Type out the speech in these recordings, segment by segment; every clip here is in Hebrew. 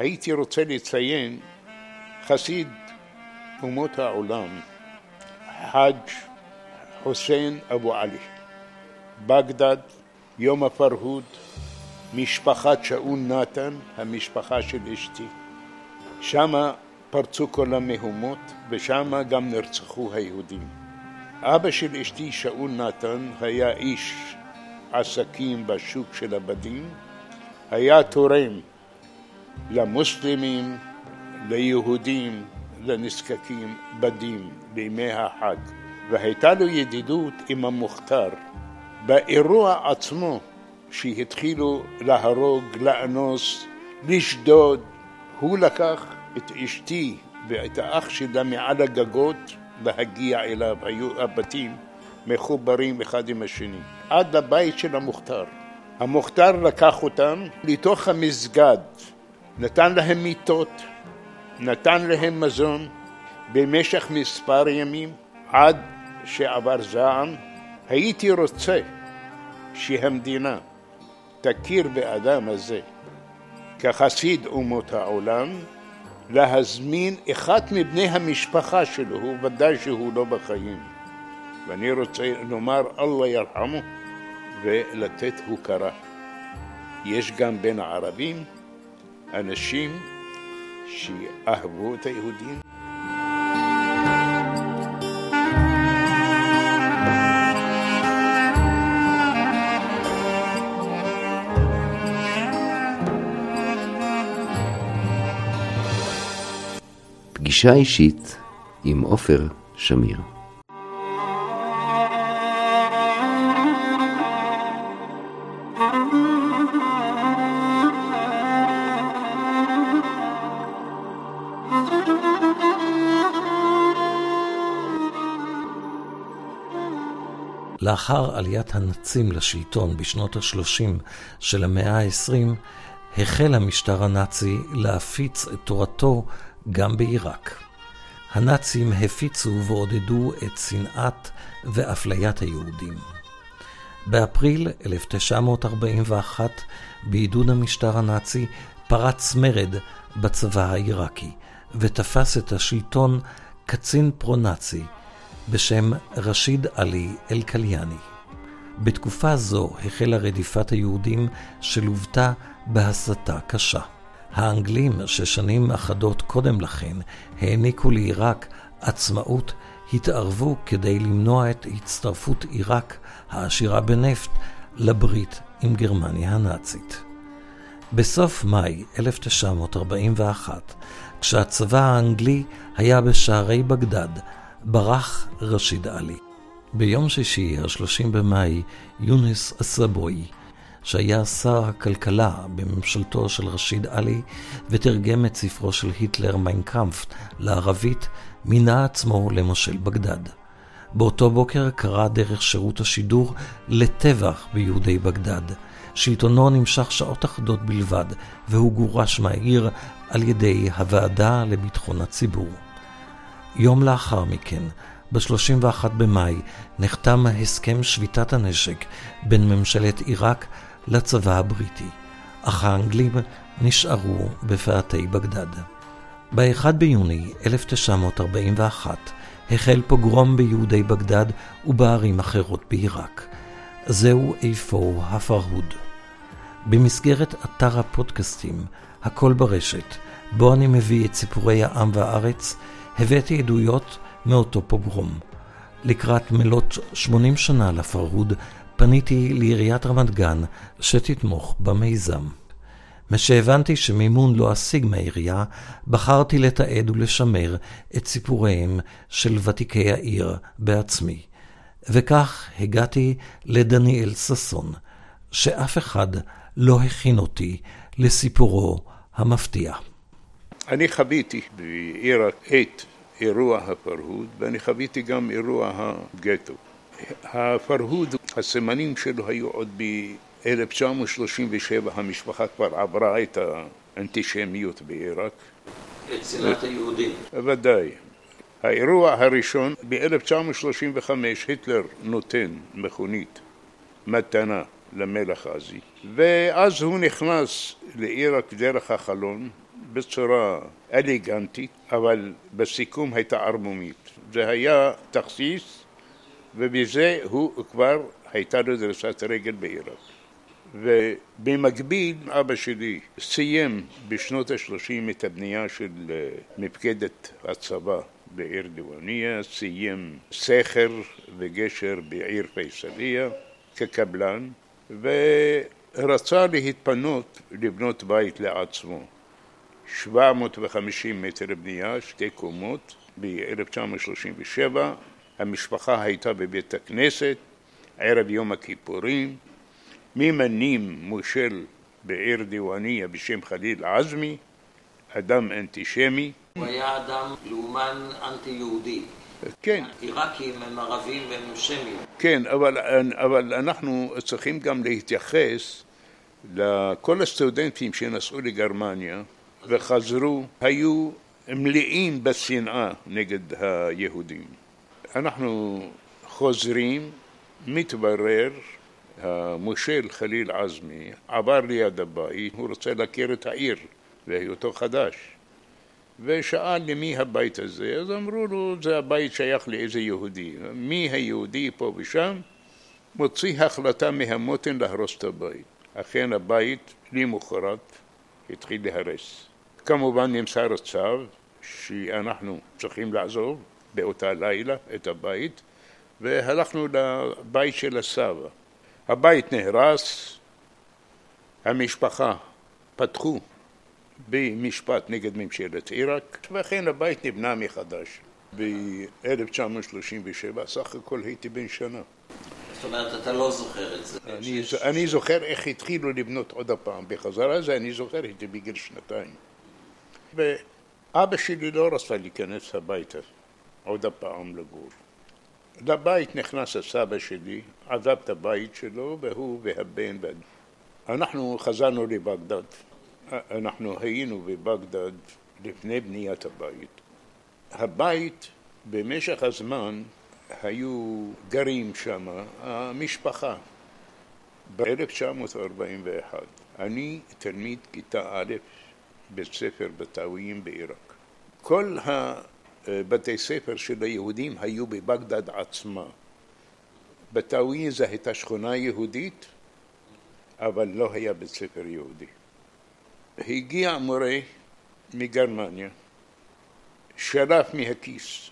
הייתי רוצה לציין חסיד אומות העולם, חאג' חוסיין אבו עלי, בגדד, יום הפרהוד, משפחת שאול נתן, המשפחה של אשתי. שמה פרצו כל המהומות ושמה גם נרצחו היהודים. אבא של אשתי, שאול נתן, היה איש עסקים בשוק של הבדים, היה תורם למוסלמים, ליהודים, לנזקקים, בדים, בימי החג. והייתה לו ידידות עם המוכתר. באירוע עצמו, שהתחילו להרוג, לאנוס, לשדוד, הוא לקח את אשתי ואת האח שלה מעל הגגות להגיע אליו, היו הבתים מחוברים אחד עם השני, עד לבית של המוכתר. המוכתר לקח אותם לתוך המסגד, נתן להם מיטות, נתן להם מזון במשך מספר ימים עד שעבר זעם. הייתי רוצה שהמדינה תכיר באדם הזה כחסיד אומות העולם, להזמין אחד מבני המשפחה שלו, הוא ודאי שהוא לא בחיים. ואני רוצה לומר אללה ירחמו ולתת הוקרה. יש גם בין הערבים אנשים שאהבו את היהודים פגישה אישית עם עופר שמיר. לאחר עליית הנאצים לשלטון בשנות ה-30 של המאה ה-20, החל המשטר הנאצי להפיץ את תורתו גם בעיראק. הנאצים הפיצו ועודדו את שנאת ואפליית היהודים. באפריל 1941, בעידוד המשטר הנאצי, פרץ מרד בצבא העיראקי, ותפס את השלטון קצין פרו-נאצי בשם רשיד עלי אל-קליאני. בתקופה זו החלה רדיפת היהודים שלוותה בהסתה קשה. האנגלים, ששנים אחדות קודם לכן העניקו לעיראק עצמאות, התערבו כדי למנוע את הצטרפות עיראק, העשירה בנפט, לברית עם גרמניה הנאצית. בסוף מאי 1941, כשהצבא האנגלי היה בשערי בגדד, ברח רשיד עלי. ביום שישי, ה-30 במאי, יונס אסבעאווי, שהיה שר הכלכלה בממשלתו של רשיד עלי, ותרגם את ספרו של היטלר מיין קאמפף לערבית, מינה עצמו למושל בגדד. באותו בוקר קרא דרך שירות השידור לטבח ביהודי בגדד. שלטונו נמשך שעות אחדות בלבד, והוא גורש מהעיר על ידי הוועדה לביטחון הציבור. יום לאחר מכן, ב-31 במאי, נחתם הסכם שביתת הנשק בין ממשלת עיראק לצבא הבריטי, אך האנגלים נשארו בפאתי בגדד. ב-1 ביוני 1941 החל פוגרום ביהודי בגדד ובערים אחרות בעיראק. זהו איפה הפרהוד. במסגרת אתר הפודקאסטים, הכל ברשת, בו אני מביא את סיפורי העם והארץ, הבאתי עדויות מאותו פוגרום. לקראת מלאת 80 שנה לפרהוד, פניתי לעיריית רמת גן שתתמוך במיזם. משהבנתי שמימון לא אשיג מהעירייה, בחרתי לתעד ולשמר את סיפוריהם של ותיקי העיר בעצמי. וכך הגעתי לדניאל ששון, שאף אחד לא הכין אותי לסיפורו המפתיע. אני חוויתי בעיר את אירוע הפרהוד, ואני חוויתי גם אירוע הגטו. הפרהוד, הסימנים שלו היו עוד ב-1937, המשפחה כבר עברה את האנטישמיות בעיראק. את שנאת היהודים. ודאי. האירוע הראשון, ב-1935 היטלר נותן מכונית מתנה למלך עזי, ואז הוא נכנס לעיראק דרך החלון בצורה אליגנטית, אבל בסיכום הייתה ערמומית. זה היה תכסיס, ובזה הוא כבר הייתה לו דריסת רגל בעיראק. ובמקביל אבא שלי סיים בשנות ה-30 את הבנייה של אה, מפקדת הצבא בעיר דיווניה, סיים סכר וגשר בעיר פייסליה כקבלן ורצה להתפנות לבנות בית לעצמו. 750 מטר בנייה, שתי קומות, ב-1937 המשפחה הייתה בבית הכנסת ערב יום הכיפורים ממנים מושל בעיר דיווניה בשם חליל עזמי, אדם אנטישמי. הוא היה אדם לאומן אנטי-יהודי. כן. עיראקים הם ערבים והם שמים. כן, אבל, אבל אנחנו צריכים גם להתייחס לכל הסטודנטים שנסעו לגרמניה וחזרו, היו מלאים בשנאה נגד היהודים. אנחנו חוזרים, מתברר המושל חליל עזמי עבר ליד הבית, הוא רוצה להכיר את העיר והיותו חדש. ושאל למי הבית הזה, אז אמרו לו זה הבית שייך לאיזה יהודי. מי היהודי פה ושם? מוציא החלטה מהמותן להרוס את הבית. אכן הבית למחרת התחיל להרס כמובן נמסר צו שאנחנו צריכים לעזוב באותה לילה את הבית והלכנו לבית של הסבא הבית נהרס, המשפחה פתחו במשפט נגד ממשלת עיראק, ואכן הבית נבנה מחדש. ב-1937 סך הכל הייתי בן שנה. זאת אומרת, אתה לא זוכר את זה. אני, ש... אני זוכר איך התחילו לבנות עוד הפעם. בחזרה זה אני זוכר, הייתי בגיל שנתיים. ואבא שלי לא רצה להיכנס הביתה עוד הפעם לגור. לבית נכנס הסבא שלי, עזב את הבית שלו, והוא והבן. אנחנו חזרנו לבגדד. אנחנו היינו בבגדד לפני בניית הבית. הבית, במשך הזמן, היו גרים שם, המשפחה. ב-1941 אני תלמיד כיתה א' בית ספר בטאוויים בעיראק. כל בתי ספר של היהודים היו בבגדד עצמה. בטאווין זו הייתה שכונה יהודית, אבל לא היה בית ספר יהודי. הגיע מורה מגרמניה, שלף מהכיס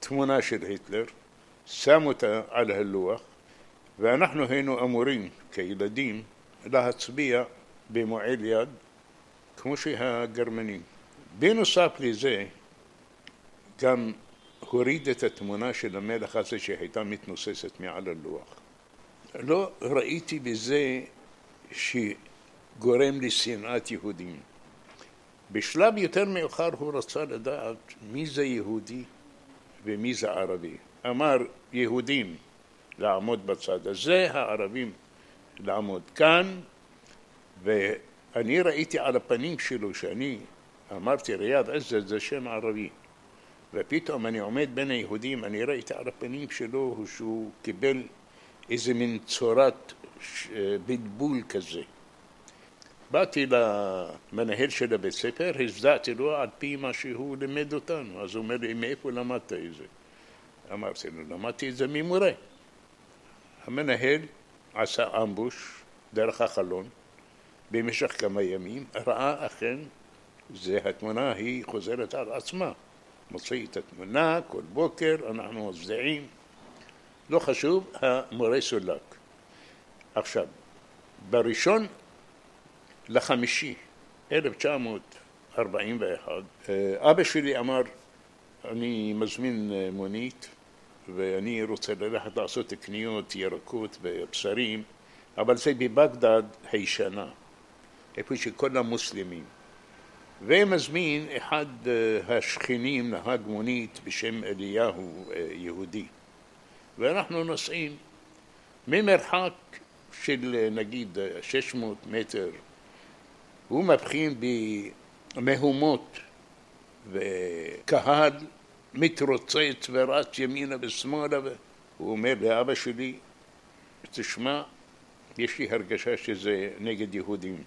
תמונה של היטלר, שם אותה על הלוח, ואנחנו היינו אמורים כילדים להצביע במועל יד כמו שהגרמנים. בנוסף לזה גם הוריד את התמונה של המלך הזה שהייתה מתנוססת מעל הלוח. לא ראיתי בזה שגורם לשנאת יהודים. בשלב יותר מאוחר הוא רצה לדעת מי זה יהודי ומי זה ערבי. אמר יהודים לעמוד בצד הזה, הערבים לעמוד כאן, ואני ראיתי על הפנים שלו שאני אמרתי ריאד עזת זה שם ערבי ופתאום אני עומד בין היהודים, אני ראיתי על הפנים שלו שהוא קיבל איזה מין צורת בלבול כזה. באתי למנהל של הבית ספר, הזדעתי לו על פי מה שהוא לימד אותנו, אז הוא אומר לי, מאיפה למדת את זה? אמרתי לו, למדתי את זה ממורה. המנהל עשה אמבוש דרך החלון במשך כמה ימים, ראה אכן, זה התמונה היא חוזרת על עצמה. מוציא את התמונה, כל בוקר אנחנו מזדעים, לא חשוב, המורה סולק. עכשיו, בראשון לחמישי, 1941, אבא שלי אמר, אני מזמין מונית ואני רוצה ללכת לעשות קניות, ירקות ובשרים, אבל זה בבגדד הישנה, איפה שכל המוסלמים. ומזמין אחד אה, השכנים, נהג מונית בשם אליהו אה, יהודי. ואנחנו נוסעים ממרחק של אה, נגיד 600 מטר, הוא מבחין במהומות וקהל מתרוצץ ורץ ימינה ושמאלה והוא אומר לאבא שלי, תשמע, יש לי הרגשה שזה נגד יהודים.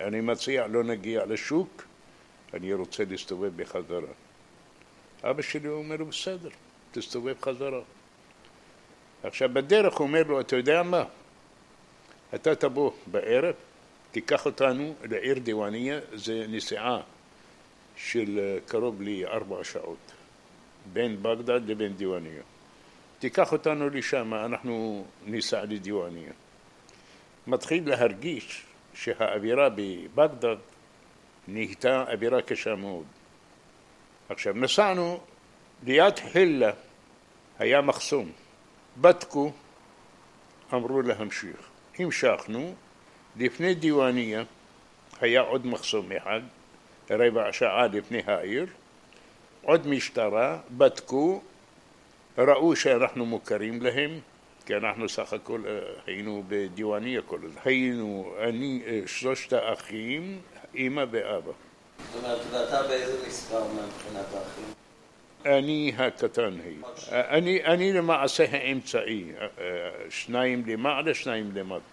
אני מציע לא נגיע לשוק אני רוצה להסתובב בחזרה. אבא שלי אומר לו, בסדר, תסתובב חזרה. עכשיו בדרך הוא אומר לו, אתה יודע מה? אתה תבוא בערב, תיקח אותנו לעיר דיווניה, זה נסיעה של אה, קרוב לארבע שעות, בין בגדד לבין דיווניה. תיקח אותנו לשם, אנחנו ניסע לדיווניה. מתחיל להרגיש שהאווירה בבגדד נהייתה אווירה קשה מאוד. עכשיו נסענו ליד חילה היה מחסום, בדקו, אמרו להמשיך. המשכנו, לפני דיווניה היה עוד מחסום אחד, רבע שעה לפני העיר, עוד משטרה, בדקו, ראו שאנחנו מוכרים להם, כי אנחנו סך הכל אה, היינו בדיווניה כל הזמן. היינו, אני, אה, שלושת האחים, אימא ואבא. זאת אומרת, ואתה באיזה מספר מבחינת האחים? אני הקטן היא. אני, אני למעשה האמצעי, שניים למעלה, שניים למטה.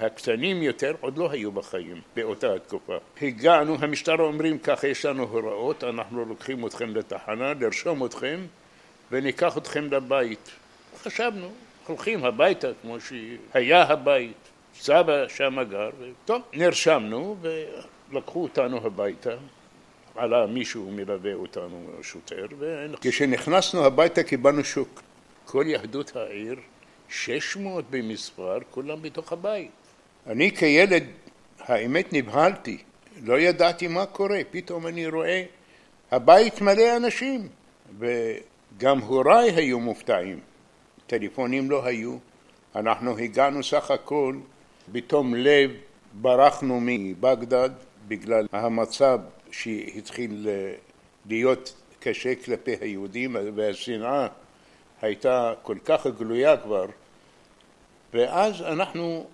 הקטנים יותר עוד לא היו בחיים באותה התקופה. הגענו, המשטרה אומרים ככה, יש לנו הוראות, אנחנו לוקחים אתכם לתחנה, לרשום אתכם וניקח אתכם לבית. חשבנו, הולכים הביתה כמו שהיה הבית, סבא שם גר, טוב, נרשמנו ולקחו אותנו הביתה. עלה מישהו מלווה אותנו, שוטר, וכשנכנסנו הביתה קיבלנו שוק. כל יהדות העיר, 600 במספר, כולם בתוך הבית. אני כילד, האמת נבהלתי, לא ידעתי מה קורה, פתאום אני רואה הבית מלא אנשים, וגם הוריי היו מופתעים, טלפונים לא היו, אנחנו הגענו סך הכל בתום לב, ברחנו מבגדד בגלל המצב שהתחיל להיות קשה כלפי היהודים והשנאה הייתה כל כך גלויה כבר. ואז אנחנו,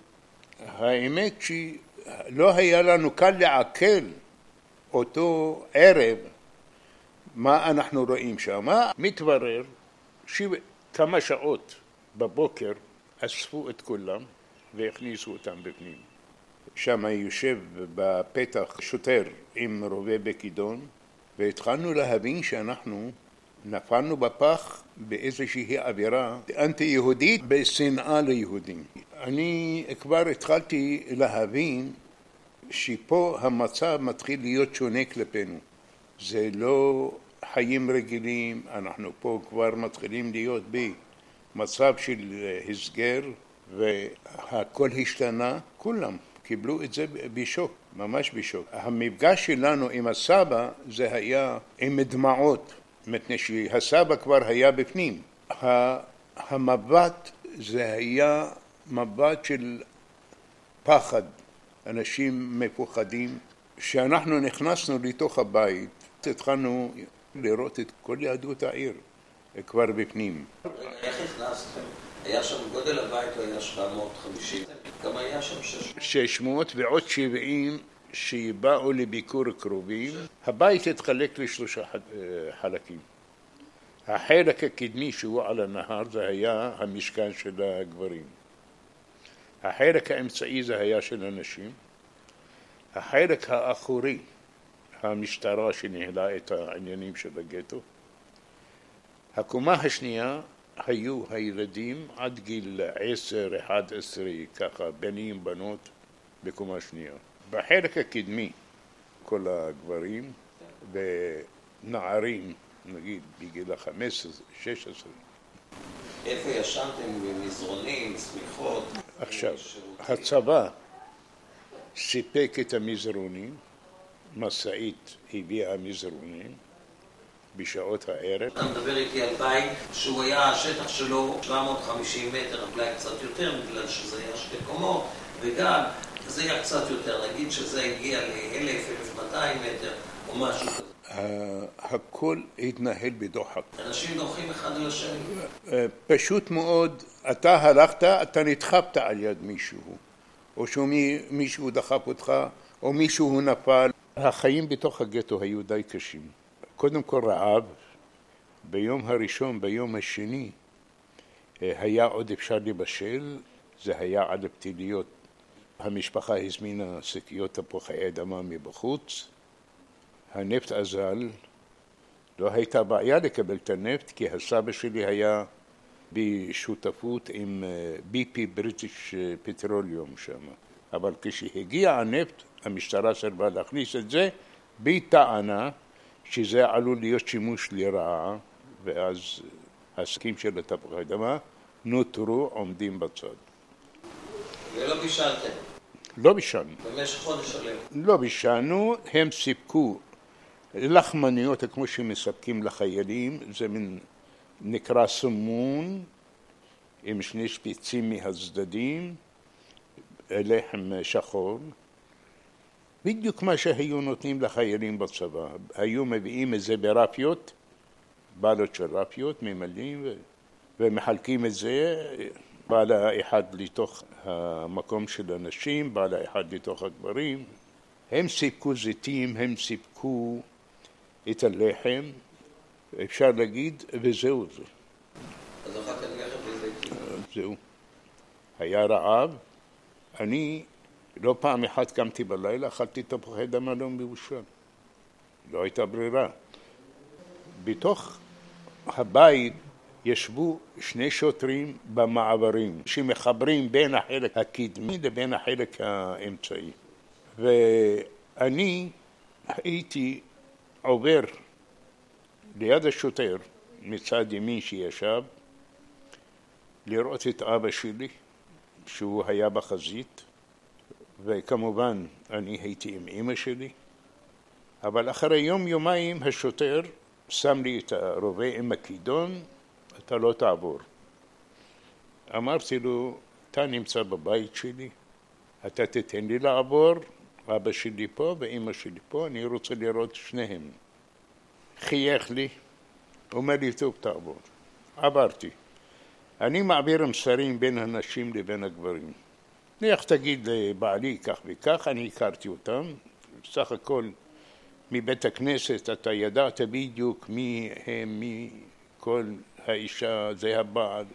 האמת שלא היה לנו קל לעכל אותו ערב. מה אנחנו רואים שם. מתברר שכמה שעות בבוקר אספו את כולם והכניסו אותם בפנים. שם יושב בפתח שוטר עם רובה בכידון והתחלנו להבין שאנחנו נפלנו בפח באיזושהי אווירה אנטי-יהודית בשנאה ליהודים. אני כבר התחלתי להבין שפה המצב מתחיל להיות שונה כלפינו. זה לא חיים רגילים, אנחנו פה כבר מתחילים להיות במצב של הסגר והכל השתנה, כולם קיבלו את זה בשוק, ממש בשוק. המפגש שלנו עם הסבא זה היה עם דמעות, מפני שהסבא כבר היה בפנים. המבט זה היה מבט של פחד, אנשים מפוחדים. כשאנחנו נכנסנו לתוך הבית, התחלנו לראות את כל יהדות העיר כבר בפנים. איך נכנסתם? היה שם גודל הבית היה 750, גם היה שם 600. 600 ועוד 70 שבאו לביקור קרובים. הבית התחלק לשלושה חלקים. החלק הקדמי שהוא על הנהר זה היה המשכן של הגברים. החלק האמצעי זה היה של הנשים. החלק האחורי, המשטרה שניהלה את העניינים של הגטו. הקומה השנייה היו הילדים עד גיל עשר, אחד עשרה, ככה, בנים, בנות, בקומה שנייה. בחלק הקדמי כל הגברים ונערים, נגיד בגיל החמש עשרה, שש עשרה. איפה ישנתם? במזרונים, שמיכות? עכשיו, הצבא סיפק את המזרונים, משאית הביאה מזרונים בשעות הערב. אתה מדבר איתי על בית שהוא היה, השטח שלו 750 מטר, אולי קצת יותר, בגלל שזה היה שתי קומות וגג, זה היה קצת יותר, נגיד שזה הגיע ל-1,000, 1,200 מטר או משהו כזה. הכל התנהל בדוחק. אנשים דוחים אחד על השני. פשוט מאוד, אתה הלכת, אתה נדחפת על יד מישהו, או שמישהו דחף אותך, או מישהו נפל. החיים בתוך הגטו היו די קשים. קודם כל רעב, ביום הראשון, ביום השני, היה עוד אפשר לבשל, זה היה עד הפתיליות. המשפחה הזמינה שקיות תפוחי אדמה מבחוץ, הנפט אזל, לא הייתה בעיה לקבל את הנפט, כי הסבא שלי היה בשותפות עם BP בריטיש פטרוליום שם. אבל כשהגיע הנפט, המשטרה סירבה להכניס את זה, בטענה שזה עלול להיות שימוש לרעה, ואז הסכים של התפוחי אדמה נותרו עומדים בצד. ולא בישלתם? לא בישלנו. במשך חודש שלם? לא בישלנו, הם סיפקו לחמניות כמו שמספקים לחיילים, זה מין נקרא סמון עם שני שפיצים מהצדדים, לחם שחור, בדיוק מה שהיו נותנים לחיילים בצבא. היו מביאים את זה ברפיות, בעלות של רפיות, ממלאים ו... ומחלקים את זה, בעלה אחד לתוך המקום של הנשים, בעלה אחד לתוך הגברים. הם סיפקו זיתים, הם סיפקו את הלחם, אפשר להגיד, וזהו זה. אז אכלתם לחם וזיתים. זהו. היה רעב, אני לא פעם אחת קמתי בלילה, אכלתי תפוחי אדמה לא מבושל. לא הייתה ברירה. בתוך הבית ישבו שני שוטרים במעברים שמחברים בין החלק הקדמי לבין החלק האמצעי. ואני הייתי עובר ליד השוטר מצד ימין שישב לראות את אבא שלי שהוא היה בחזית וכמובן אני הייתי עם אמא שלי אבל אחרי יום יומיים השוטר שם לי את הרובה עם הכידון אתה לא תעבור אמרתי לו אתה נמצא בבית שלי אתה תתן לי לעבור אבא שלי פה ואימא שלי פה, אני רוצה לראות שניהם. חייך לי, אומר לי, טוב, תעבור. עברתי. אני מעביר מסרים בין הנשים לבין הגברים. נניח תגיד לבעלי כך וכך, אני הכרתי אותם, בסך הכל מבית הכנסת אתה ידעת בדיוק מי הם, מי כל האישה, זה הבעל.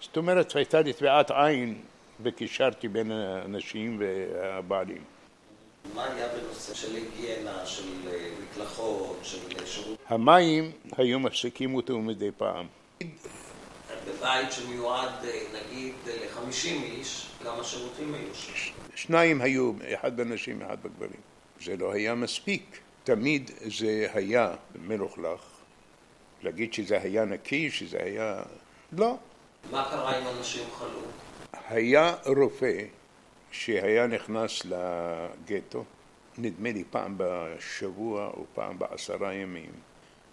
זאת אומרת, הייתה לי טביעת עין וקישרתי בין הנשים והבעלים. מה היה בנושא של היגיינה, של אה, מקלחות, של שירות? המים היו מפסיקים אותו מדי פעם. בבית שמיועד אה, נגיד לחמישים איש, כמה שירותים היו שם? שניים היו, אחד בנשים, אחד בגברים. זה לא היה מספיק. תמיד זה היה מלוכלך. להגיד שזה היה נקי, שזה היה... לא. מה קרה אם אנשים חלו? היה רופא שהיה נכנס לגטו, נדמה לי פעם בשבוע או פעם בעשרה ימים.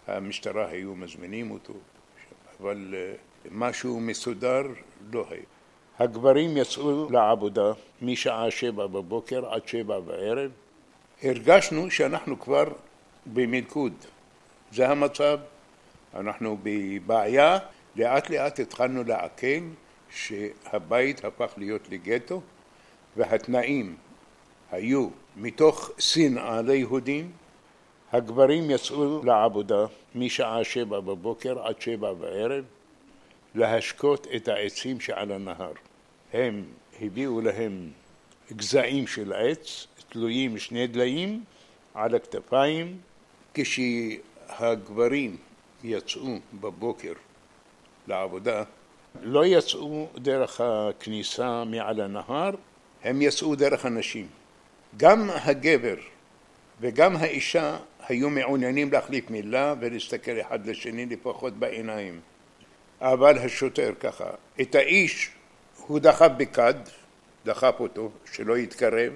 המשטרה היו מזמינים אותו, אבל אה, משהו מסודר לא היה. הגברים יצאו לעבודה משעה שבע בבוקר עד שבע בערב. הרגשנו שאנחנו כבר במלכוד. זה המצב. אנחנו בבעיה, לאט לאט התחלנו לעכל שהבית הפך להיות לגטו והתנאים היו מתוך שנאה ליהודים, הגברים יצאו לעבודה משעה שבע בבוקר עד שבע בערב להשקות את העצים שעל הנהר. הם הביאו להם גזעים של עץ, תלויים שני דליים על הכתפיים. כשהגברים יצאו בבוקר לעבודה, לא יצאו דרך הכניסה מעל הנהר, הם יצאו דרך הנשים. גם הגבר וגם האישה היו מעוניינים להחליף מילה ולהסתכל אחד לשני לפחות בעיניים. אבל השוטר ככה, את האיש הוא דחף בכד, דחף אותו, שלא יתקרב.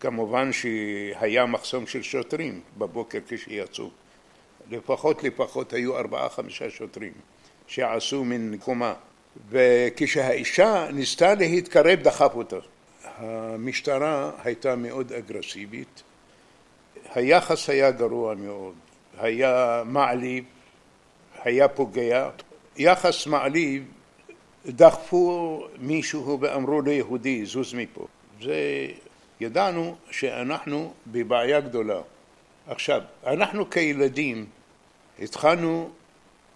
כמובן שהיה מחסום של שוטרים בבוקר כשיצאו. לפחות לפחות היו ארבעה חמישה שוטרים שעשו מן קומה. וכשהאישה ניסתה להתקרב דחף אותה. המשטרה הייתה מאוד אגרסיבית, היחס היה גרוע מאוד, היה מעליב, היה פוגע, יחס מעליב דחפו מישהו ואמרו ליהודי זוז מפה, זה ידענו שאנחנו בבעיה גדולה. עכשיו, אנחנו כילדים התחלנו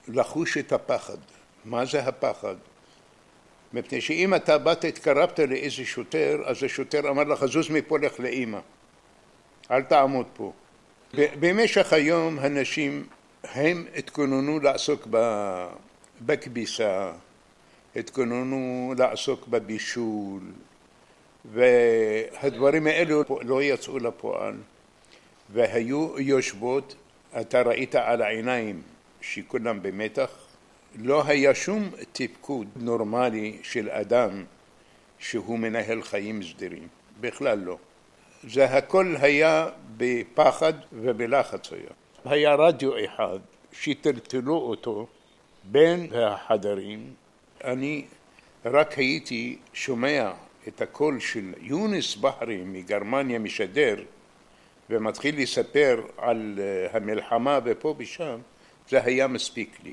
לחוש את הפחד. מה זה הפחד? מפני שאם אתה באת, התקרבת לאיזה שוטר, אז השוטר אמר לך, זוז מפה, לך לאימא. אל תעמוד פה. במשך היום הנשים הם התכוננו לעסוק בכביסה, התכוננו לעסוק בבישול, והדברים האלו לא יצאו לפועל, והיו יושבות, אתה ראית על העיניים שכולם במתח, לא היה שום תפקוד נורמלי של אדם שהוא מנהל חיים סדירים, בכלל לא. זה הכל היה בפחד ובלחץ היה. היה רדיו אחד שטלטלו אותו בין החדרים, אני רק הייתי שומע את הקול של יונס בחרי מגרמניה משדר ומתחיל לספר על אה, המלחמה ופה ושם, זה היה מספיק לי.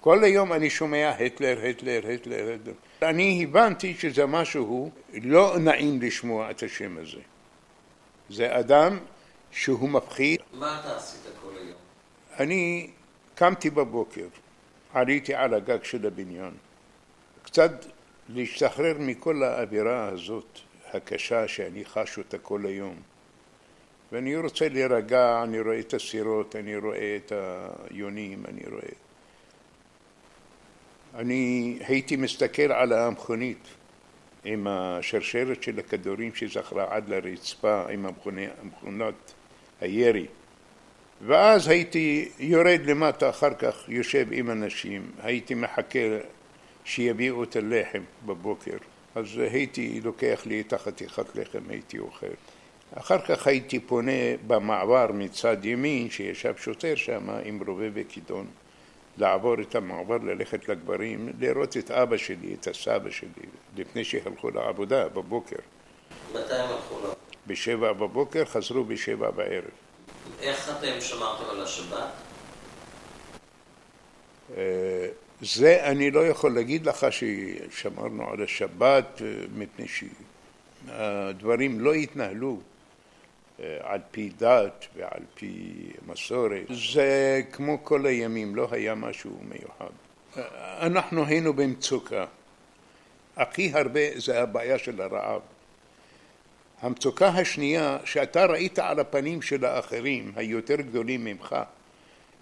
כל היום אני שומע היטלר, היטלר, היטלר, היטלר. אני הבנתי שזה משהו לא נעים לשמוע את השם הזה. זה אדם שהוא מפחיד. מה אתה עשית כל היום? אני קמתי בבוקר, עליתי על הגג של הבניין, קצת להשתחרר מכל האווירה הזאת הקשה שאני חש אותה כל היום. ואני רוצה להירגע, אני רואה את הסירות, אני רואה את היונים, אני רואה... אני הייתי מסתכל על המכונית עם השרשרת של הכדורים שזכרה עד לרצפה עם המכונת הירי. ואז הייתי יורד למטה, אחר כך יושב עם אנשים, הייתי מחכה שיביאו את הלחם בבוקר. אז הייתי לוקח לי את החתיכת לחם, הייתי אוכל. אחר כך הייתי פונה במעבר מצד ימין, שישב שוטר שם עם רובה וכידון, לעבור את המעבר, ללכת לגברים, לראות את אבא שלי, את הסבא שלי, לפני שהלכו לעבודה בבוקר. מתי הם הלכו לעבודה? בשבע בבוקר, חזרו בשבע בערב. איך אתם שמרתם על השבת? אה, זה אני לא יכול להגיד לך ששמרנו על השבת אה, מפני שהדברים לא התנהלו אה, על פי דת ועל פי מסורת. זה כמו כל הימים, לא היה משהו מיוחד. אנחנו היינו במצוקה. הכי הרבה זה הבעיה של הרעב. המצוקה השנייה, שאתה ראית על הפנים של האחרים, היותר גדולים ממך,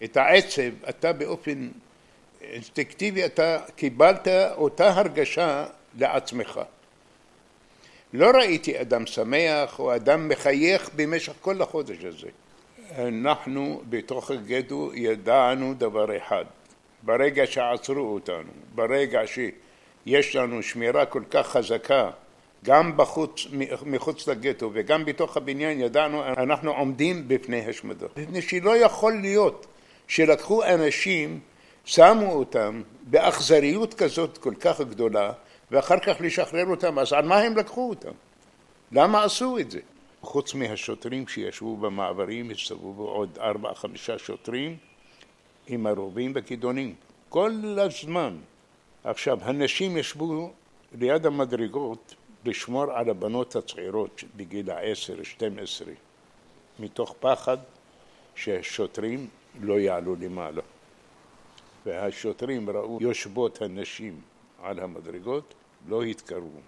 את העצב, אתה באופן אינסטינקטיבי, אתה קיבלת אותה הרגשה לעצמך. לא ראיתי אדם שמח או אדם מחייך במשך כל החודש הזה. אנחנו בתוך הגטו ידענו דבר אחד, ברגע שעצרו אותנו, ברגע שיש לנו שמירה כל כך חזקה גם בחוץ, מחוץ לגטו וגם בתוך הבניין ידענו אנחנו עומדים בפני השמדה. מפני שלא יכול להיות שלקחו אנשים, שמו אותם באכזריות כזאת כל כך גדולה ואחר כך לשחרר אותם, אז על מה הם לקחו אותם? למה עשו את זה? חוץ מהשוטרים שישבו במעברים, הסתובבו עוד ארבעה חמישה שוטרים עם הרובים וכידונים, כל הזמן. עכשיו, הנשים ישבו ליד המדרגות לשמור על הבנות הצעירות בגיל העשר, שתים עשרה, מתוך פחד שהשוטרים לא יעלו למעלה. והשוטרים ראו יושבות הנשים על המדרגות, לא התקרבו.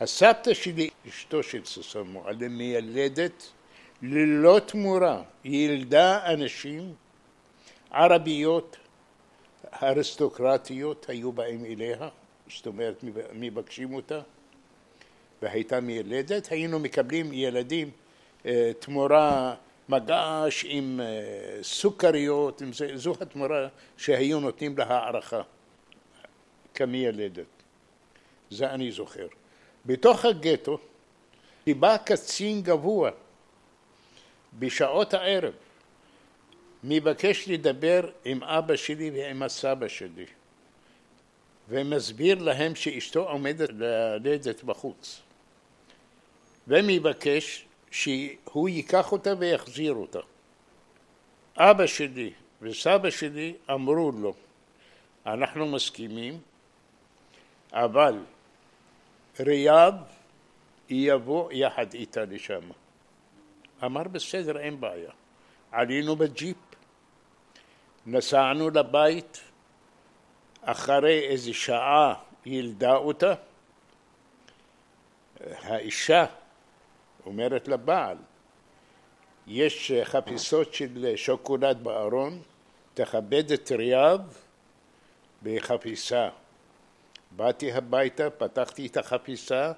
הסבתא שלי, אשתו של ששון מועלם, מיילדת ללא תמורה. ילדה אנשים ערביות אריסטוקרטיות היו באים אליה, זאת אומרת מבקשים אותה, והייתה מיילדת, היינו מקבלים ילדים אה, תמורה מגש עם אה, סוכריות, עם זה, זו התמורה שהיו נותנים לה הערכה כמיילדת. זה אני זוכר. בתוך הגטו בא קצין גבוה בשעות הערב, מבקש לדבר עם אבא שלי ועם הסבא שלי ומסביר להם שאשתו עומדת ללדת בחוץ ומבקש שהוא ייקח אותה ויחזיר אותה. אבא שלי וסבא שלי אמרו לו, אנחנו מסכימים, אבל ריאב יבוא יחד איתה לשם. אמר בסדר, אין בעיה. עלינו בג'יפ, נסענו לבית, אחרי איזה שעה ילדה אותה, האישה אומרת לבעל, יש חפיסות של שוקולד בארון, תכבד את טרייו בחפיסה. באתי הביתה, פתחתי את החפיסה,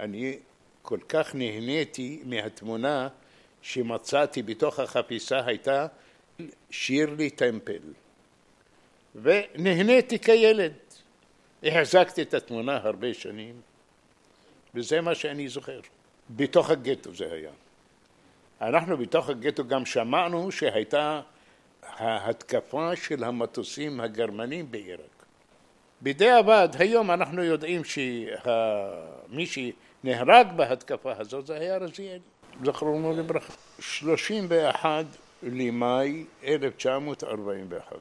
אני כל כך נהניתי מהתמונה שמצאתי בתוך החפיסה הייתה שירלי טמפל ונהניתי כילד. החזקתי את התמונה הרבה שנים וזה מה שאני זוכר. בתוך הגטו זה היה. אנחנו בתוך הגטו גם שמענו שהייתה ההתקפה של המטוסים הגרמנים בעיראק. בדיעבד, היום אנחנו יודעים שמי שנהרג בהתקפה הזאת זה היה רזיאל, זכרונו לברכה. 31 למאי 1941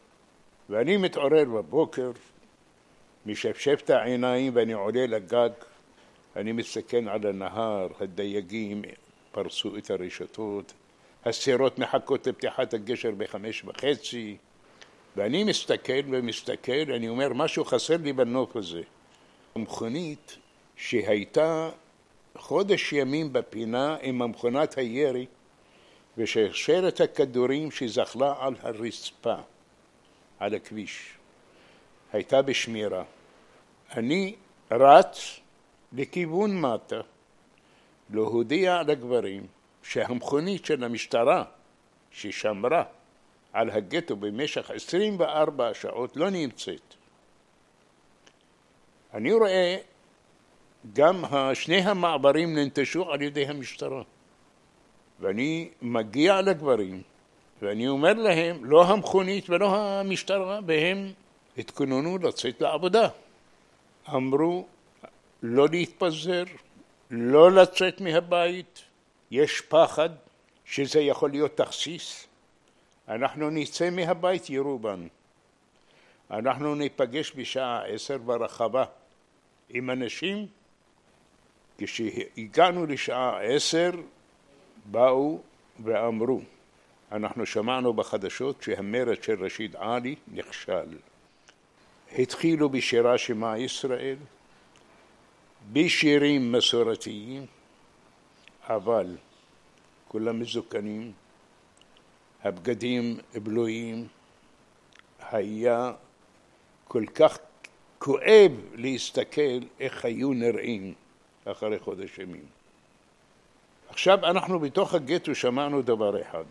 ואני מתעורר בבוקר, משפשף את העיניים ואני עולה לגג, אני מסתכל על הנהר, הדייגים פרסו את הרשתות, הסירות מחכות לפתיחת הגשר בחמש וחצי, ואני מסתכל ומסתכל, אני אומר, משהו חסר לי בנוף הזה. המכונית שהייתה חודש ימים בפינה עם המכונת הירי ושרשרת הכדורים שזחלה על הרצפה, על הכביש, הייתה בשמירה. אני רץ לכיוון מטה להודיע לגברים שהמכונית של המשטרה ששמרה על הגטו במשך 24 שעות לא נמצאת. אני רואה גם שני המעברים ננטשו על ידי המשטרה ואני מגיע לגברים ואני אומר להם לא המכונית ולא המשטרה והם התכוננו לצאת לעבודה אמרו לא להתפזר, לא לצאת מהבית, יש פחד שזה יכול להיות תכסיס, אנחנו נצא מהבית, ירו בנו. אנחנו ניפגש בשעה עשר ברחבה עם אנשים. כשהגענו לשעה עשר באו ואמרו, אנחנו שמענו בחדשות שהמרד של רשיד עלי נכשל. התחילו בשירה שמע ישראל, בשירים מסורתיים, אבל כולם מזוקנים, הבגדים בלויים, היה כל כך כואב להסתכל איך היו נראים אחרי חודש ימים. עכשיו אנחנו בתוך הגטו שמענו דבר אחד,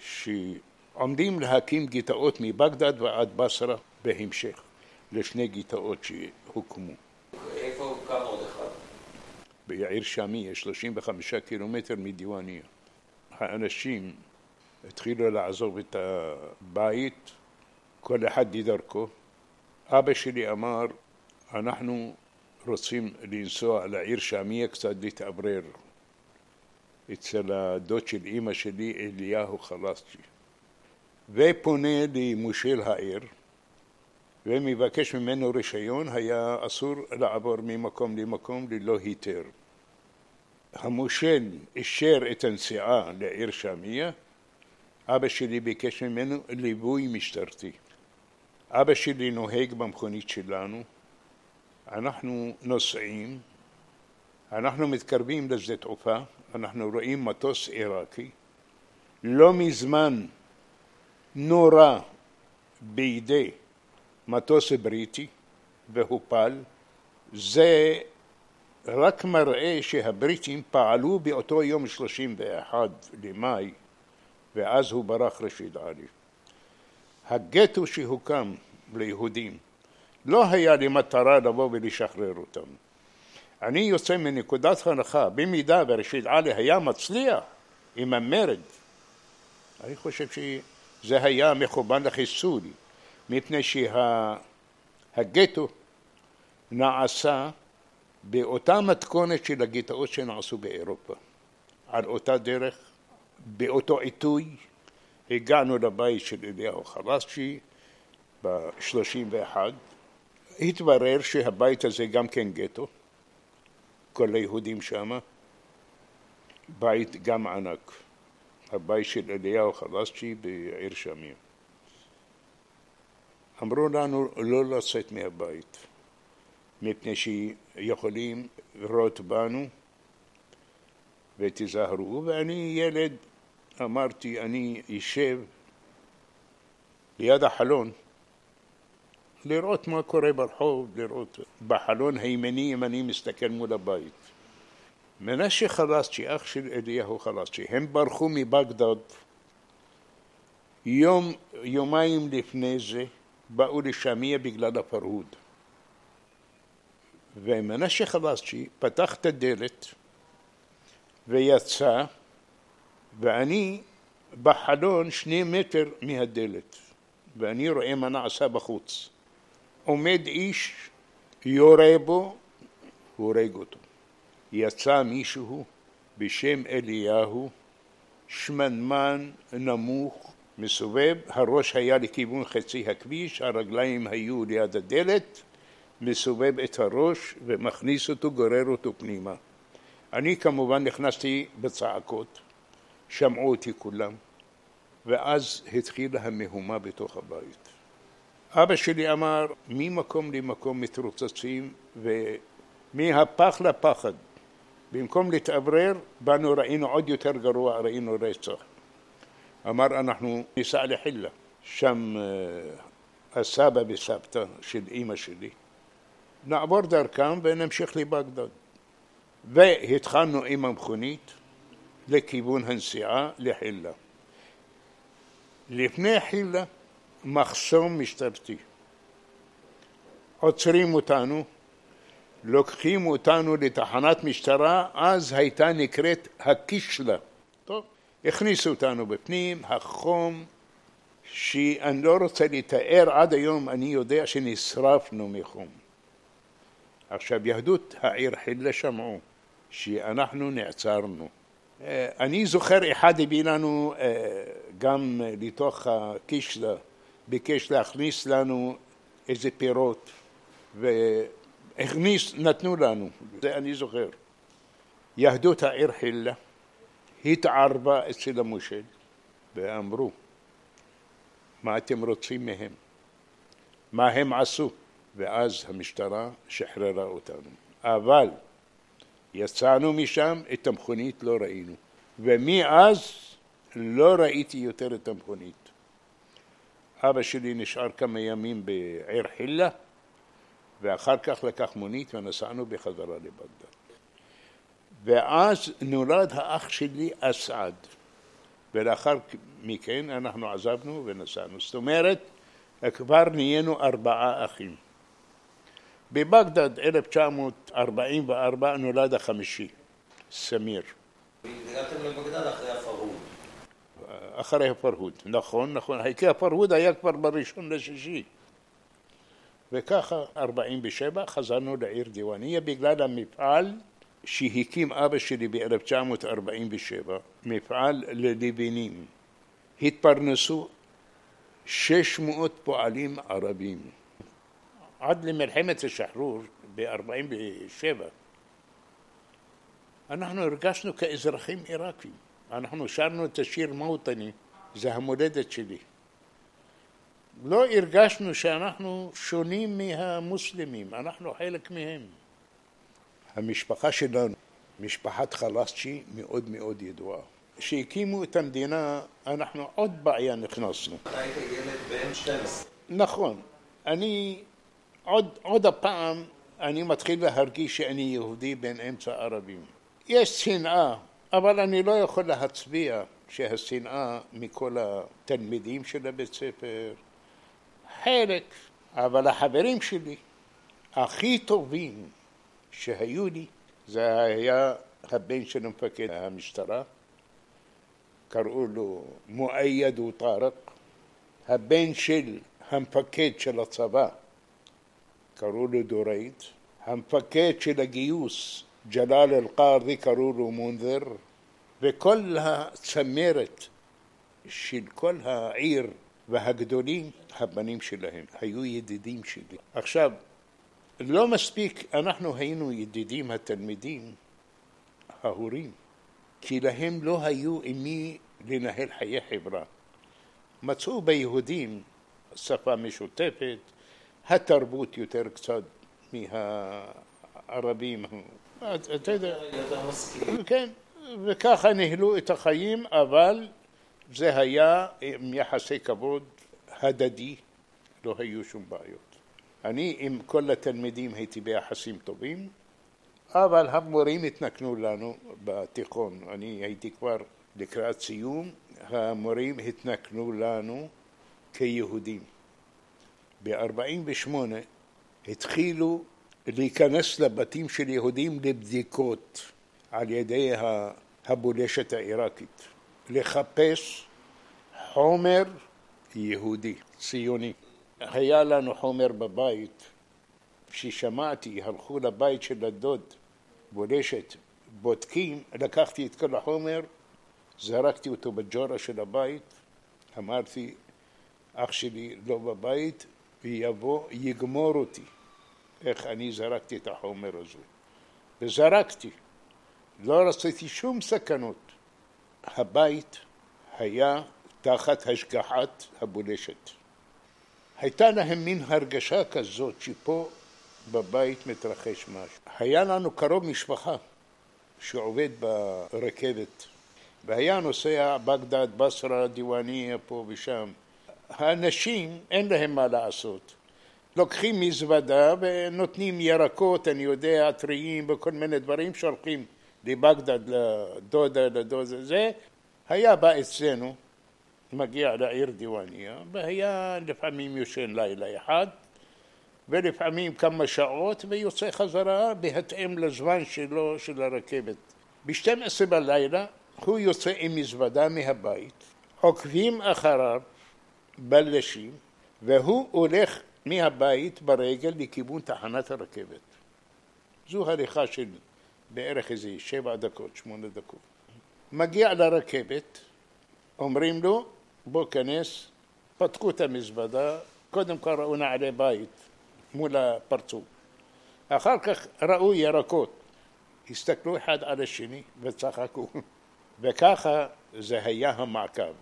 שעומדים להקים גטאות מבגדד ועד בסרה בהמשך לשני גטאות שהוקמו. איפה הוקם עוד אחד? בעיר שמיה, 35 קילומטר מדיווניה. האנשים התחילו לעזוב את הבית, כל אחד לדרכו. אבא שלי אמר, אנחנו רוצים לנסוע לעיר שמיה קצת להתאוורר אצל הדוד של אימא שלי, אליהו חלסטי. ופונה למושל העיר ומבקש ממנו רישיון, היה אסור לעבור ממקום למקום ללא היתר. המושל אישר את הנסיעה לעיר שמיה. אבא שלי ביקש ממנו ליווי משטרתי. אבא שלי נוהג במכונית שלנו, אנחנו נוסעים, אנחנו מתקרבים לשדה תעופה, אנחנו רואים מטוס עיראקי, לא מזמן נורה בידי מטוס בריטי והופל, זה רק מראה שהבריטים פעלו באותו יום 31 למאי ואז הוא ברח רשיד עלי. הגטו שהוקם ליהודים לא היה למטרה לבוא ולשחרר אותם. אני יוצא מנקודת הנחה, במידה ורשיד עלי היה מצליח עם המרד, אני חושב שזה היה מכוון לחיסול, מפני שהגטו נעשה באותה מתכונת של הגטאות שנעשו באירופה, על אותה דרך באותו עיתוי הגענו לבית של אליהו חרסצ'י ב-31, התברר שהבית הזה גם כן גטו, כל היהודים שם, בית גם ענק, הבית של אליהו חרסצ'י בעיר שמיר. אמרו לנו לא לצאת מהבית, מפני שיכולים לראות בנו ותיזהרו, ואני ילד אמרתי, אני אשב ליד החלון לראות מה קורה ברחוב, לראות בחלון הימני אם אני מסתכל מול הבית. מנשה חלסצ'י, אח של אליהו חלסצ'י, הם ברחו מבגדד יום, יומיים לפני זה באו לשמיה בגלל הפרהוד. ומנשה חלסצ'י פתח את הדלת ויצא, ואני בחלון שני מטר מהדלת, ואני רואה מה נעשה בחוץ. עומד איש, יורה בו, הורג אותו. יצא מישהו בשם אליהו, שמנמן, נמוך, מסובב, הראש היה לכיוון חצי הכביש, הרגליים היו ליד הדלת, מסובב את הראש ומכניס אותו, גורר אותו פנימה. אני כמובן נכנסתי בצעקות, שמעו אותי כולם, ואז התחילה המהומה בתוך הבית. אבא שלי אמר, ממקום למקום מתרוצצים, ומהפח לפחד. במקום להתאוורר, באנו ראינו עוד יותר גרוע, ראינו רצח. אמר, אנחנו ניסע לחילה. שם אה, הסבא וסבתא של אימא שלי. נעבור דרכם ונמשיך לבגדד. והתחלנו עם המכונית לכיוון הנסיעה לחילה. לפני חילה מחסום משטרתי. עוצרים אותנו, לוקחים אותנו לתחנת משטרה, אז הייתה נקראת הקישלה. הכניסו אותנו בפנים, החום, שאני לא רוצה לתאר, עד היום אני יודע שנשרפנו מחום. עכשיו, יהדות העיר חילה שמעו שאנחנו נעצרנו. אה, אני זוכר אחד הביא לנו אה, גם לתוך הקישלה, ביקש להכניס לנו איזה פירות והכניס, נתנו לנו, זה אני זוכר. יהדות העיר חילה התערבה אצל המושל ואמרו מה אתם רוצים מהם? מה הם עשו? ואז המשטרה שחררה אותנו. אבל יצאנו משם, את המכונית לא ראינו. ומאז לא ראיתי יותר את המכונית. אבא שלי נשאר כמה ימים בעיר חילה, ואחר כך לקח מונית ונסענו בחזרה לבגדד. ואז נולד האח שלי אסעד, ולאחר מכן אנחנו עזבנו ונסענו. זאת אומרת, כבר נהיינו ארבעה אחים. בבגדד 1944 נולד החמישי, סמיר. הגעתם לבגדד אחרי הפרהוד. אחרי הפרהוד, נכון, נכון, כי הפרהוד היה כבר בראשון לשישי. וככה 47 חזרנו לעיר דיווניה בגלל המפעל שהקים אבא שלי ב-1947, מפעל ללבנים. התפרנסו 600 פועלים ערבים. עד למלחמת השחרור ב-47 אנחנו הרגשנו כאזרחים עיראקים. אנחנו שרנו את השיר מוטני, זה המולדת שלי. לא הרגשנו שאנחנו שונים מהמוסלמים, אנחנו חלק מהם. המשפחה שלנו, משפחת חלסצ'י, מאוד מאוד ידועה. כשהקימו את המדינה, אנחנו עוד בעיה נכנסנו. אתה היית ילד בן 12. נכון. אני עוד, עוד הפעם, אני מתחיל להרגיש שאני יהודי בין אמצע ערבים. יש שנאה, אבל אני לא יכול להצביע שהשנאה מכל התלמידים של הבית ספר, חלק, אבל החברים שלי הכי טובים שהיו לי זה היה הבן של מפקד המשטרה, קראו לו מואייד וטארק, הבן של המפקד של הצבא, קראו לו דורייד, המפקד של הגיוס, ג'לאל אל-קארדי, קראו לו מונזר, וכל הצמרת של כל העיר והגדולים, הבנים שלהם, היו ידידים שלי. עכשיו, לא מספיק אנחנו היינו ידידים התלמידים, ההורים, כי להם לא היו עם מי לנהל חיי חברה. מצאו ביהודים שפה משותפת, התרבות יותר קצת מהערבים. אתה יודע, כן, וככה ניהלו את החיים, אבל זה היה עם יחסי כבוד הדדי, לא היו שום בעיות. אני עם כל התלמידים הייתי ביחסים טובים, אבל המורים התנכנו לנו בתיכון. אני הייתי כבר לקראת סיום, המורים התנכנו לנו כיהודים. ב-48' התחילו להיכנס לבתים של יהודים לבדיקות על ידי הבולשת העיראקית, לחפש חומר יהודי, ציוני. היה לנו חומר בבית, כששמעתי, הלכו לבית של הדוד, בולשת, בודקים, לקחתי את כל החומר, זרקתי אותו בג'ורה של הבית, אמרתי, אח שלי לא בבית, ויבוא, יגמור אותי. איך אני זרקתי את החומר הזה. וזרקתי. לא רציתי שום סכנות. הבית היה תחת השגחת הבולשת. הייתה להם מין הרגשה כזאת שפה בבית מתרחש משהו. היה לנו קרוב משפחה שעובד ברכבת והיה נוסע בגדד, בסרה, דיוואניה, פה ושם. האנשים אין להם מה לעשות. לוקחים מזוודה ונותנים ירקות, אני יודע, טריים וכל מיני דברים, שולחים לבגדד, לדודה, לדודה, זה היה בא אצלנו, מגיע לעיר דיוואניה, והיה לפעמים יושן לילה אחד, ולפעמים כמה שעות, ויוצא חזרה בהתאם לזמן שלו, של הרכבת. ב-12 בלילה הוא יוצא עם מזוודה מהבית, עוקבים אחריו בלשים, והוא הולך מהבית ברגל לכיוון תחנת הרכבת. זו הליכה של בערך איזה שבע דקות, שמונה דקות. מגיע לרכבת, אומרים לו, בוא כנס, פתחו את המזוודה, קודם כל ראו נעלי בית מול הפרצוף. אחר כך ראו ירקות, הסתכלו אחד על השני וצחקו, וככה זה היה המעקב.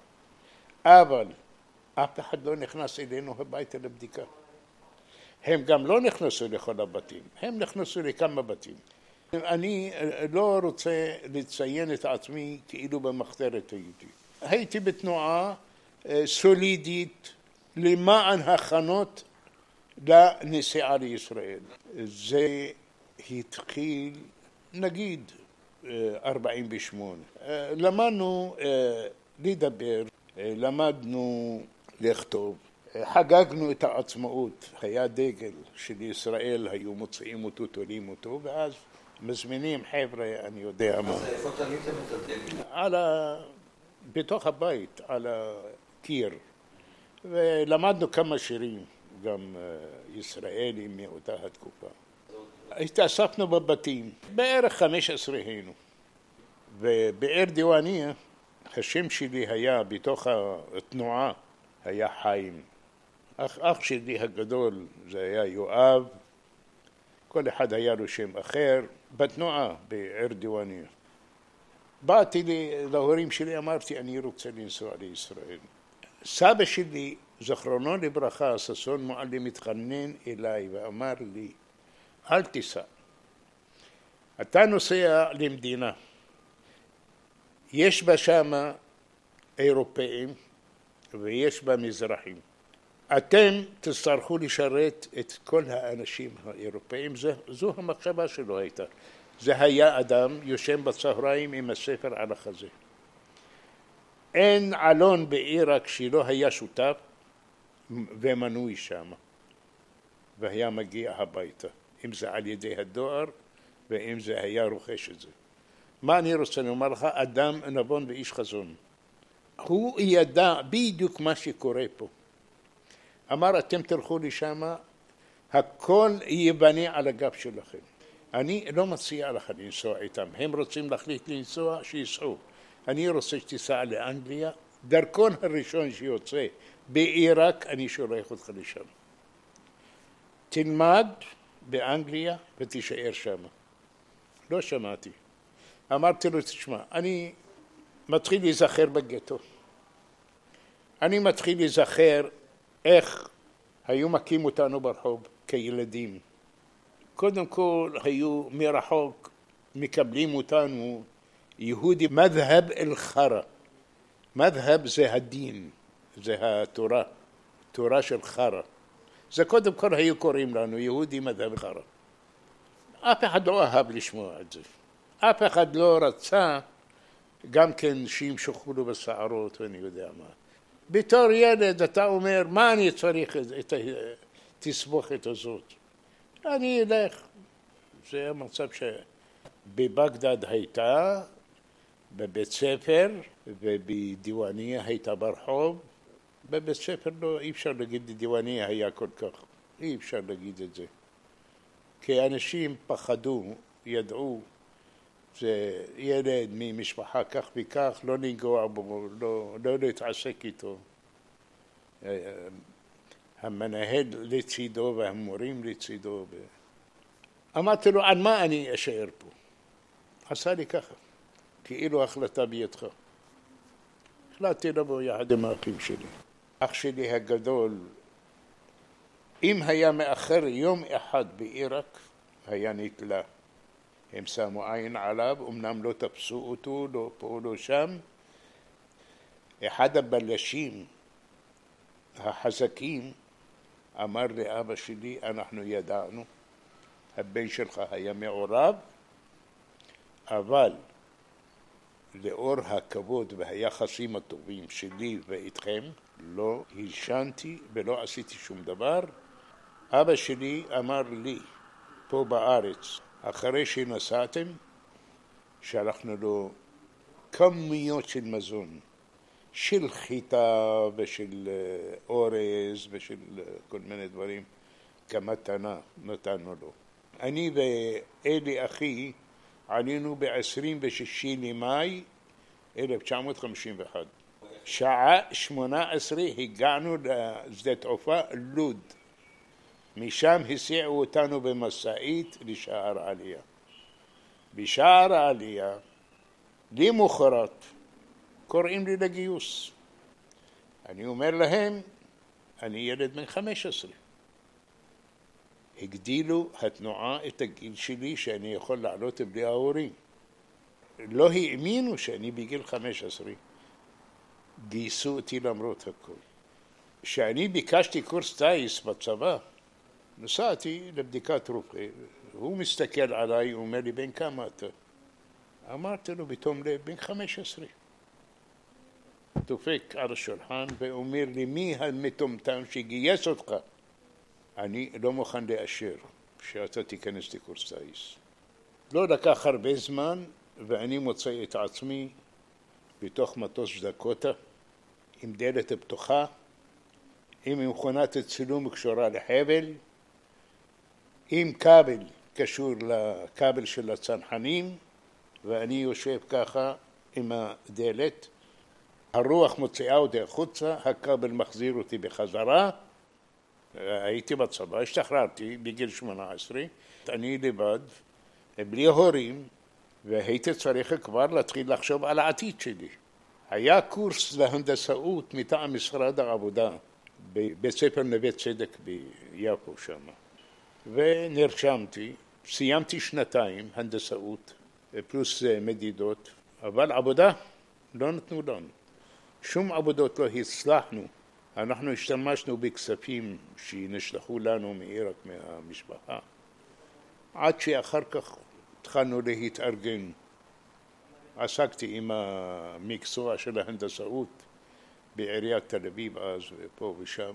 אבל אף אחד לא נכנס אלינו הביתה לבדיקה. הם גם לא נכנסו לכל הבתים, הם נכנסו לכמה בתים. אני לא רוצה לציין את עצמי כאילו במחתרת הייתי. הייתי בתנועה אה, סולידית למען הכנות לנסיעה לישראל. זה התחיל נגיד 48. אה, למדנו אה, לדבר, למדנו לכתוב, חגגנו את העצמאות, היה דגל של ישראל, היו מוציאים אותו, תולים אותו, ואז מזמינים חבר'ה, אני יודע מה. אז איפה תליתם את הדגל? על ה... בתוך הבית, על הקיר. ולמדנו כמה שירים, גם אה, ישראלים מאותה התקופה. התאספנו בבתים, בערך חמש עשרה היינו. ובאר דיוואניה, השם שלי היה בתוך התנועה, היה חיים. אח, אח שלי הגדול זה היה יואב, כל אחד היה לו שם אחר, בתנועה בעיר דיוואניה. באתי להורים שלי, אמרתי, אני רוצה לנסוע לישראל. סבא שלי, זכרונו לברכה, ששון מועלם, התחנן אליי ואמר לי, אל תיסע. אתה נוסע למדינה, יש בה שמה אירופאים ויש בה מזרחים. אתם תצטרכו לשרת את כל האנשים האירופאים, זו המחשבה שלו הייתה. זה היה אדם יושן בצהריים עם הספר על החזה. אין עלון בעיראק שלא היה שותף ומנוי שם, והיה מגיע הביתה, אם זה על ידי הדואר ואם זה היה רוכש את זה. מה אני רוצה לומר לך? אדם נבון ואיש חזון. הוא ידע בדיוק מה שקורה פה. אמר אתם תלכו לשם, הכל ייבנה על הגב שלכם. אני לא מציע לך לנסוע איתם, הם רוצים להחליט לנסוע, שייסעו. אני רוצה שתיסע לאנגליה, דרכון הראשון שיוצא בעיראק, אני שולח אותך לשם. תלמד באנגליה ותישאר שם. לא שמעתי. אמרתי לו, תשמע, אני מתחיל להיזכר בגטו. אני מתחיל להיזכר איך היו מכים אותנו ברחוב כילדים. קודם כל היו מרחוק מקבלים אותנו יהודי מדהב אל-חרא. מדהב זה הדין, זה התורה, תורה של חרא. זה קודם כל היו קוראים לנו יהודי מדהב חרא. אף אחד לא אהב לשמוע את זה. אף אחד לא רצה גם כן שימשכו לו בשערות ואני יודע מה. בתור ילד אתה אומר, מה אני צריך את התסבוכת הזאת? אני אלך. זה המצב שבבגדד הייתה, בבית ספר, ובדיווניה הייתה ברחוב. בבית ספר לא, אי אפשר להגיד דיווניה היה כל כך, אי אפשר להגיד את זה. כי אנשים פחדו, ידעו זה ילד ממשפחה כך וכך, לא לנגוע בו, לא, לא להתעסק איתו. המנהל לצידו והמורים לצידו. אמרתי לו, על מה אני אשאר פה? עשה לי ככה, כאילו החלטה בידך. החלטתי לבוא יחד עם האחים שלי. אח שלי הגדול, אם היה מאחר יום אחד בעיראק, היה נתלה. הם שמו עין עליו, אמנם לא תפסו אותו, לא פה, לא שם. אחד הבלשים החזקים אמר לאבא שלי, אנחנו ידענו, הבן שלך היה מעורב, אבל לאור הכבוד והיחסים הטובים שלי ואיתכם, לא הלשנתי ולא עשיתי שום דבר. אבא שלי אמר לי, פה בארץ, אחרי שנסעתם, שלחנו לו כמויות של מזון, של חיטה ושל אה, אורז ושל אה, כל מיני דברים, כמתנה נתנו לו. אני ואלי אחי עלינו ב-26 למאי 1951. שעה שמונה עשרה הגענו לשדה תעופה לוד. משם הסיעו אותנו במשאית לשער עלייה. בשער העלייה, למחרת, קוראים לי לגיוס. אני אומר להם, אני ילד בן חמש עשרה. הגדילו התנועה את הגיל שלי שאני יכול לעלות בלי ההורים. לא האמינו שאני בגיל חמש עשרה. גייסו אותי למרות הכל. כשאני ביקשתי קורס טיס בצבא, נסעתי לבדיקת רופא, הוא מסתכל עליי, הוא אומר לי, בן כמה אתה? אמרתי לו בתום לב, בן חמש עשרה. דופק על השולחן ואומר לי, מי המטומטם שגייס אותך? אני לא מוכן לאשר שאתה תיכנס לקורס טיס. לא לקח הרבה זמן ואני מוצא את עצמי בתוך מטוס דקוטה עם דלת פתוחה, עם מכונת צילום קשורה לחבל, עם כבל קשור לכבל של הצנחנים ואני יושב ככה עם הדלת, הרוח מוציאה אותי החוצה, הכבל מחזיר אותי בחזרה, הייתי בצבא, השתחררתי בגיל שמונה עשרה, אני לבד, בלי הורים, והייתי צריך כבר להתחיל לחשוב על העתיד שלי. היה קורס להנדסאות מטעם משרד העבודה בבית ספר נווה צדק ביפו שם. ונרשמתי, סיימתי שנתיים הנדסאות פלוס מדידות, אבל עבודה לא נתנו לנו. שום עבודות לא הצלחנו. אנחנו השתמשנו בכספים שנשלחו לנו מעיראק מהמשפחה, עד שאחר כך התחלנו להתארגן. עסקתי עם המקצוע של ההנדסאות בעיריית תל אביב אז ופה ושם.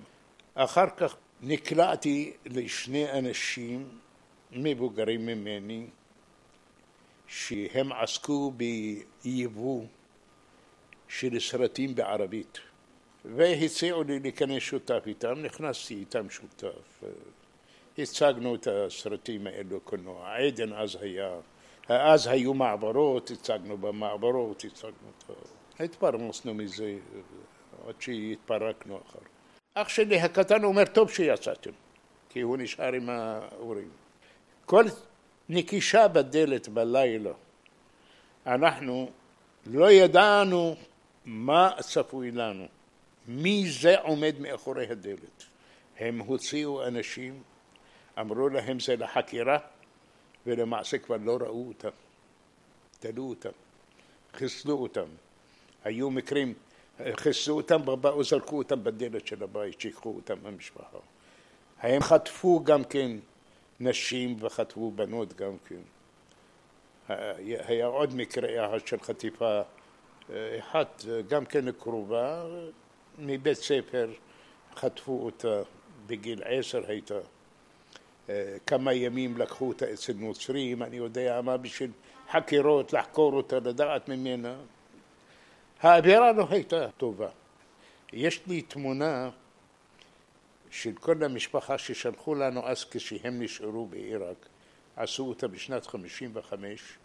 אחר כך נקלעתי לשני אנשים מבוגרים ממני שהם עסקו ביבוא של סרטים בערבית והציעו לי להיכנס שותף איתם, נכנסתי איתם שותף הצגנו את הסרטים האלו קולנוע, עדן אז היה, אז היו מעברות, הצגנו במעברות, הצגנו את ה... התפרנסנו מזה עד שהתפרקנו אחר. אח שלי הקטן אומר, טוב שיצאתם, כי הוא נשאר עם ההורים. כל נקישה בדלת בלילה, אנחנו לא ידענו מה צפוי לנו, מי זה עומד מאחורי הדלת. הם הוציאו אנשים, אמרו להם זה לחקירה, ולמעשה כבר לא ראו אותם, תלו אותם, חיסלו אותם. היו מקרים חיסלו אותם באו, זרקו אותם בדלת של הבית, שיקחו אותם מהמשפחה. הם חטפו גם כן נשים וחטפו בנות גם כן. היה עוד מקרה של חטיפה אחת גם כן קרובה מבית ספר, חטפו אותה, בגיל עשר הייתה. אה, כמה ימים לקחו אותה אצל נוצרים, אני יודע מה, בשביל חקירות, לחקור אותה, לדעת ממנה. האווירה לא הייתה טובה. יש לי תמונה של כל המשפחה ששלחו לנו אז כשהם נשארו בעיראק, עשו אותה בשנת 55.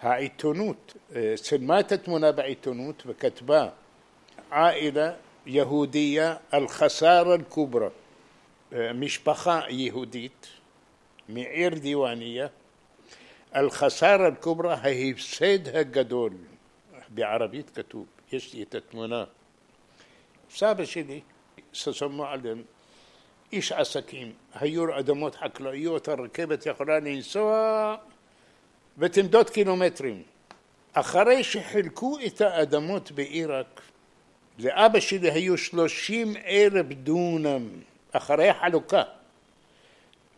העיתונות, אה, צילמה את התמונה בעיתונות וכתבה עאילה יהודיה אל-חסארה אל-כוברה משפחה יהודית מעיר דיוואניה אל-חסארה אל-כוברה ההפסד הגדול בערבית כתוב יש לי את התמונה סבא שלי ששון מועלם איש עסקים היו אדמות חקלאיות הרכבת יכולה לנסוע ותמדוד קילומטרים. אחרי שחילקו את האדמות בעיראק, לאבא שלי היו שלושים אלף דונם אחרי החלוקה,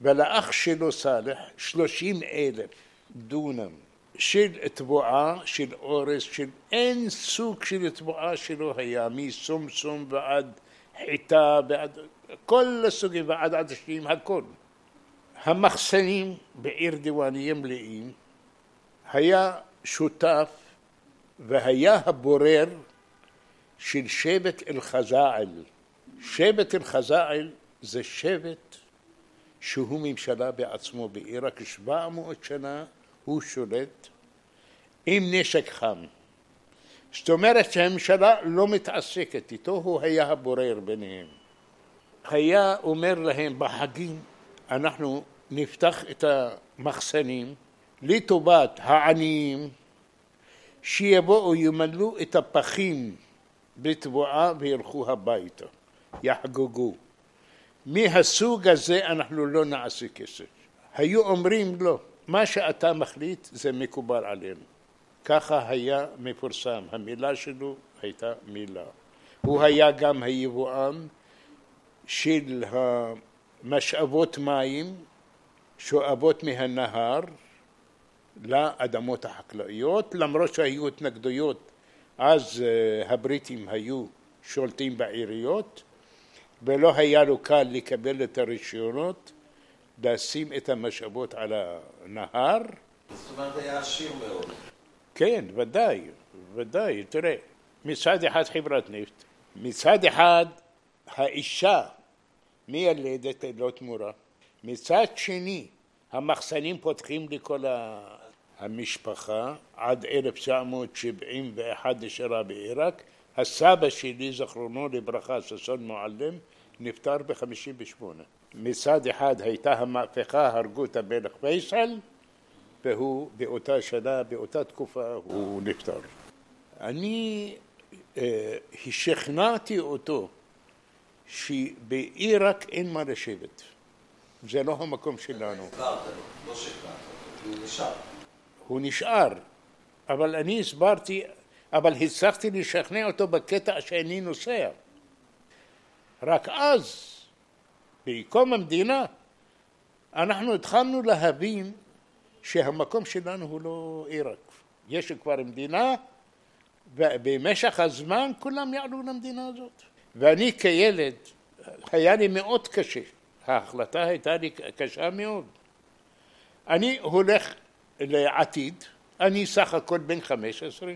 ולאח שלו סאלח שלושים אלף דונם של תבואה, של אורס, של אין סוג של תבואה שלא היה, מסומסום ועד חיטה ועד כל הסוגים ועד עדשים, הכל. המחסנים בעיר דיוואניה מלאים היה שותף והיה הבורר של שבט אל-חזאעל. שבט אל-חזאעל זה שבט שהוא ממשלה בעצמו בעיראק, 700 שנה הוא שולט עם נשק חם. זאת אומרת שהממשלה לא מתעסקת איתו, הוא היה הבורר ביניהם. היה אומר להם בחגים, אנחנו נפתח את המחסנים לטובת העניים שיבואו ימלאו את הפחים בתבואה וילכו הביתה, יחגגו. מהסוג הזה אנחנו לא נעשה כסף. היו אומרים לו, מה שאתה מחליט זה מקובל עלינו. ככה היה מפורסם, המילה שלו הייתה מילה. הוא היה גם היבואן של המשאבות מים שואבות מהנהר לאדמות החקלאיות, למרות שהיו התנגדויות, אז אה, הבריטים היו שולטים בעיריות ולא היה לו קל לקבל את הרישיונות לשים את המשאבות על הנהר. זאת אומרת היה עשיר מאוד. כן, ודאי, ודאי. תראה, מצד אחד חברת נפט, מצד אחד האישה מיילדת ללא תמורה, מצד שני המחסנים פותחים לכל המשפחה עד 1971 נשארה בעיראק. הסבא שלי, זכרונו לברכה, ששון מועלם, נפטר ב-58. מצד אחד הייתה המהפכה, הרגו את המלך פייסל, והוא באותה שנה, באותה תקופה, הוא נפטר. אני אה, שכנעתי אותו שבעיראק אין מה לשבת. זה לא המקום שלנו. הסברת לו, לא שכנעת, הוא נשאר. הוא נשאר, אבל אני הסברתי, אבל הצלחתי לשכנע אותו בקטע שאני נוסע. רק אז, בקום המדינה, אנחנו התחלנו להבין שהמקום שלנו הוא לא עיראק. יש כבר מדינה, ובמשך הזמן כולם יעלו למדינה הזאת. ואני כילד, היה לי מאוד קשה. ההחלטה הייתה לי קשה מאוד. אני הולך לעתיד, אני סך הכל בן חמש עשרה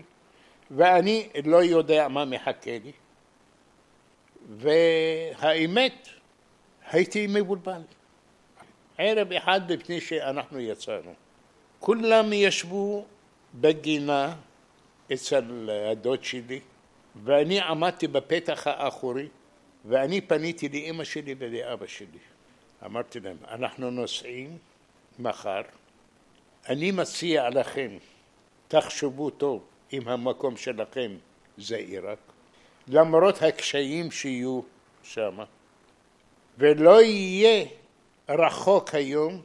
ואני לא יודע מה מחכה לי והאמת הייתי מבולבל. ערב אחד לפני שאנחנו יצאנו כולם ישבו בגינה אצל הדוד שלי ואני עמדתי בפתח האחורי ואני פניתי לאמא שלי ולאבא שלי אמרתי להם אנחנו נוסעים מחר אני מציע לכם, תחשבו טוב אם המקום שלכם זה עיראק, למרות הקשיים שיהיו שם, ולא יהיה רחוק היום,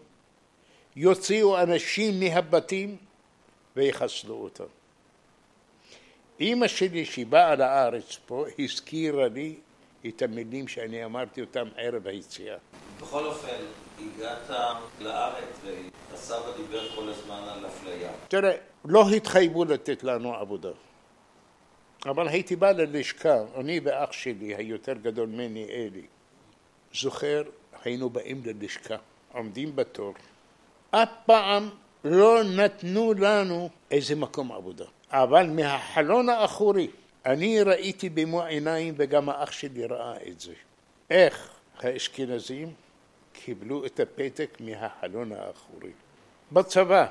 יוציאו אנשים מהבתים ויחסלו אותם. אימא שלי, שהיא באה לארץ פה, הזכירה לי את המילים שאני אמרתי אותם ערב היציאה. בכל אופן, הגעת לארץ והסבא דיבר כל הזמן על אפליה. תראה, לא התחייבו לתת לנו עבודה. אבל הייתי בא ללשכה, אני ואח שלי, היותר גדול ממני, אלי. זוכר, היינו באים ללשכה, עומדים בתור. אף פעם לא נתנו לנו איזה מקום עבודה. אבל מהחלון האחורי אני ראיתי במו עיניים וגם האח שלי ראה את זה. איך האשכנזים קיבלו את הפתק מהחלון האחורי. בצבא,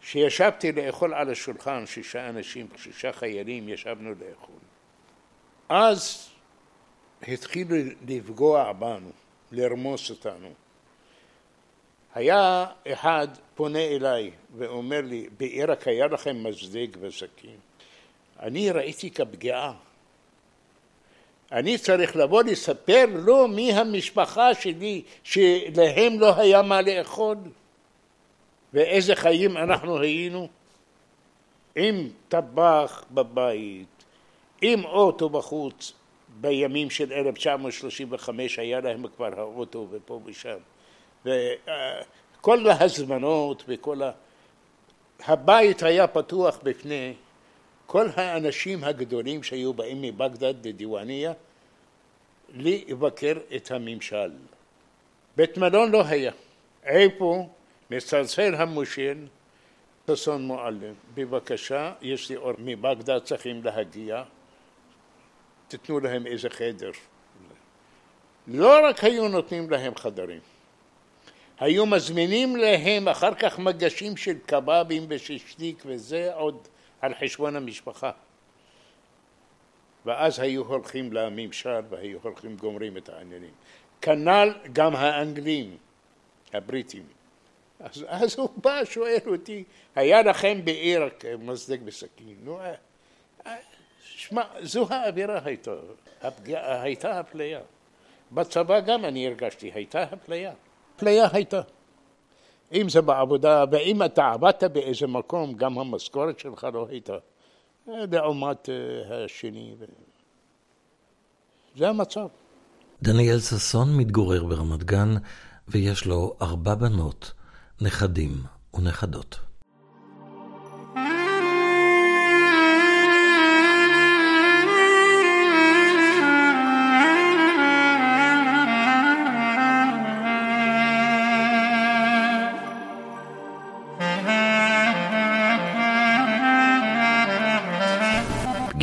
כשישבתי לאכול על השולחן, שישה אנשים, שישה חיילים, ישבנו לאכול. אז התחילו לפגוע בנו, לרמוס אותנו. היה אחד פונה אליי ואומר לי, בעיראק היה לכם מזלג וסכין. אני ראיתי כפגיעה. אני צריך לבוא לספר לו מי המשפחה שלי, שלהם לא היה מה לאכול, ואיזה חיים אנחנו היינו, עם טבח בבית, עם אוטו בחוץ, בימים של 1935 היה להם כבר האוטו ופה ושם. וכל ההזמנות וכל ה... הבית היה פתוח בפני כל האנשים הגדולים שהיו באים מבגדד לדיוואניה לבקר את הממשל. בית מלון לא היה. איפה מצלצל המושל חסון מועלם, בבקשה, יש לי אור מבגדד צריכים להגיע, תיתנו להם איזה חדר. לא רק היו נותנים להם חדרים, היו מזמינים להם אחר כך מגשים של קבבים וששטיק וזה עוד על חשבון המשפחה. ואז היו הולכים לממשל והיו הולכים גומרים את העניינים. כנ"ל גם האנגלים, הבריטים. אז, אז הוא בא, שואל אותי, היה לכם בעיר מזלג בסכין? נו, אה, אה, שמע, זו האווירה הייתה, הפגיעה, הייתה אפליה. בצבא גם אני הרגשתי, הייתה אפליה. אפליה הייתה. אם זה בעבודה, ואם אתה עבדת באיזה מקום, גם המשכורת שלך לא הייתה לעומת אה, השני. זה המצב. דניאל ששון מתגורר ברמת גן, ויש לו ארבע בנות, נכדים ונכדות.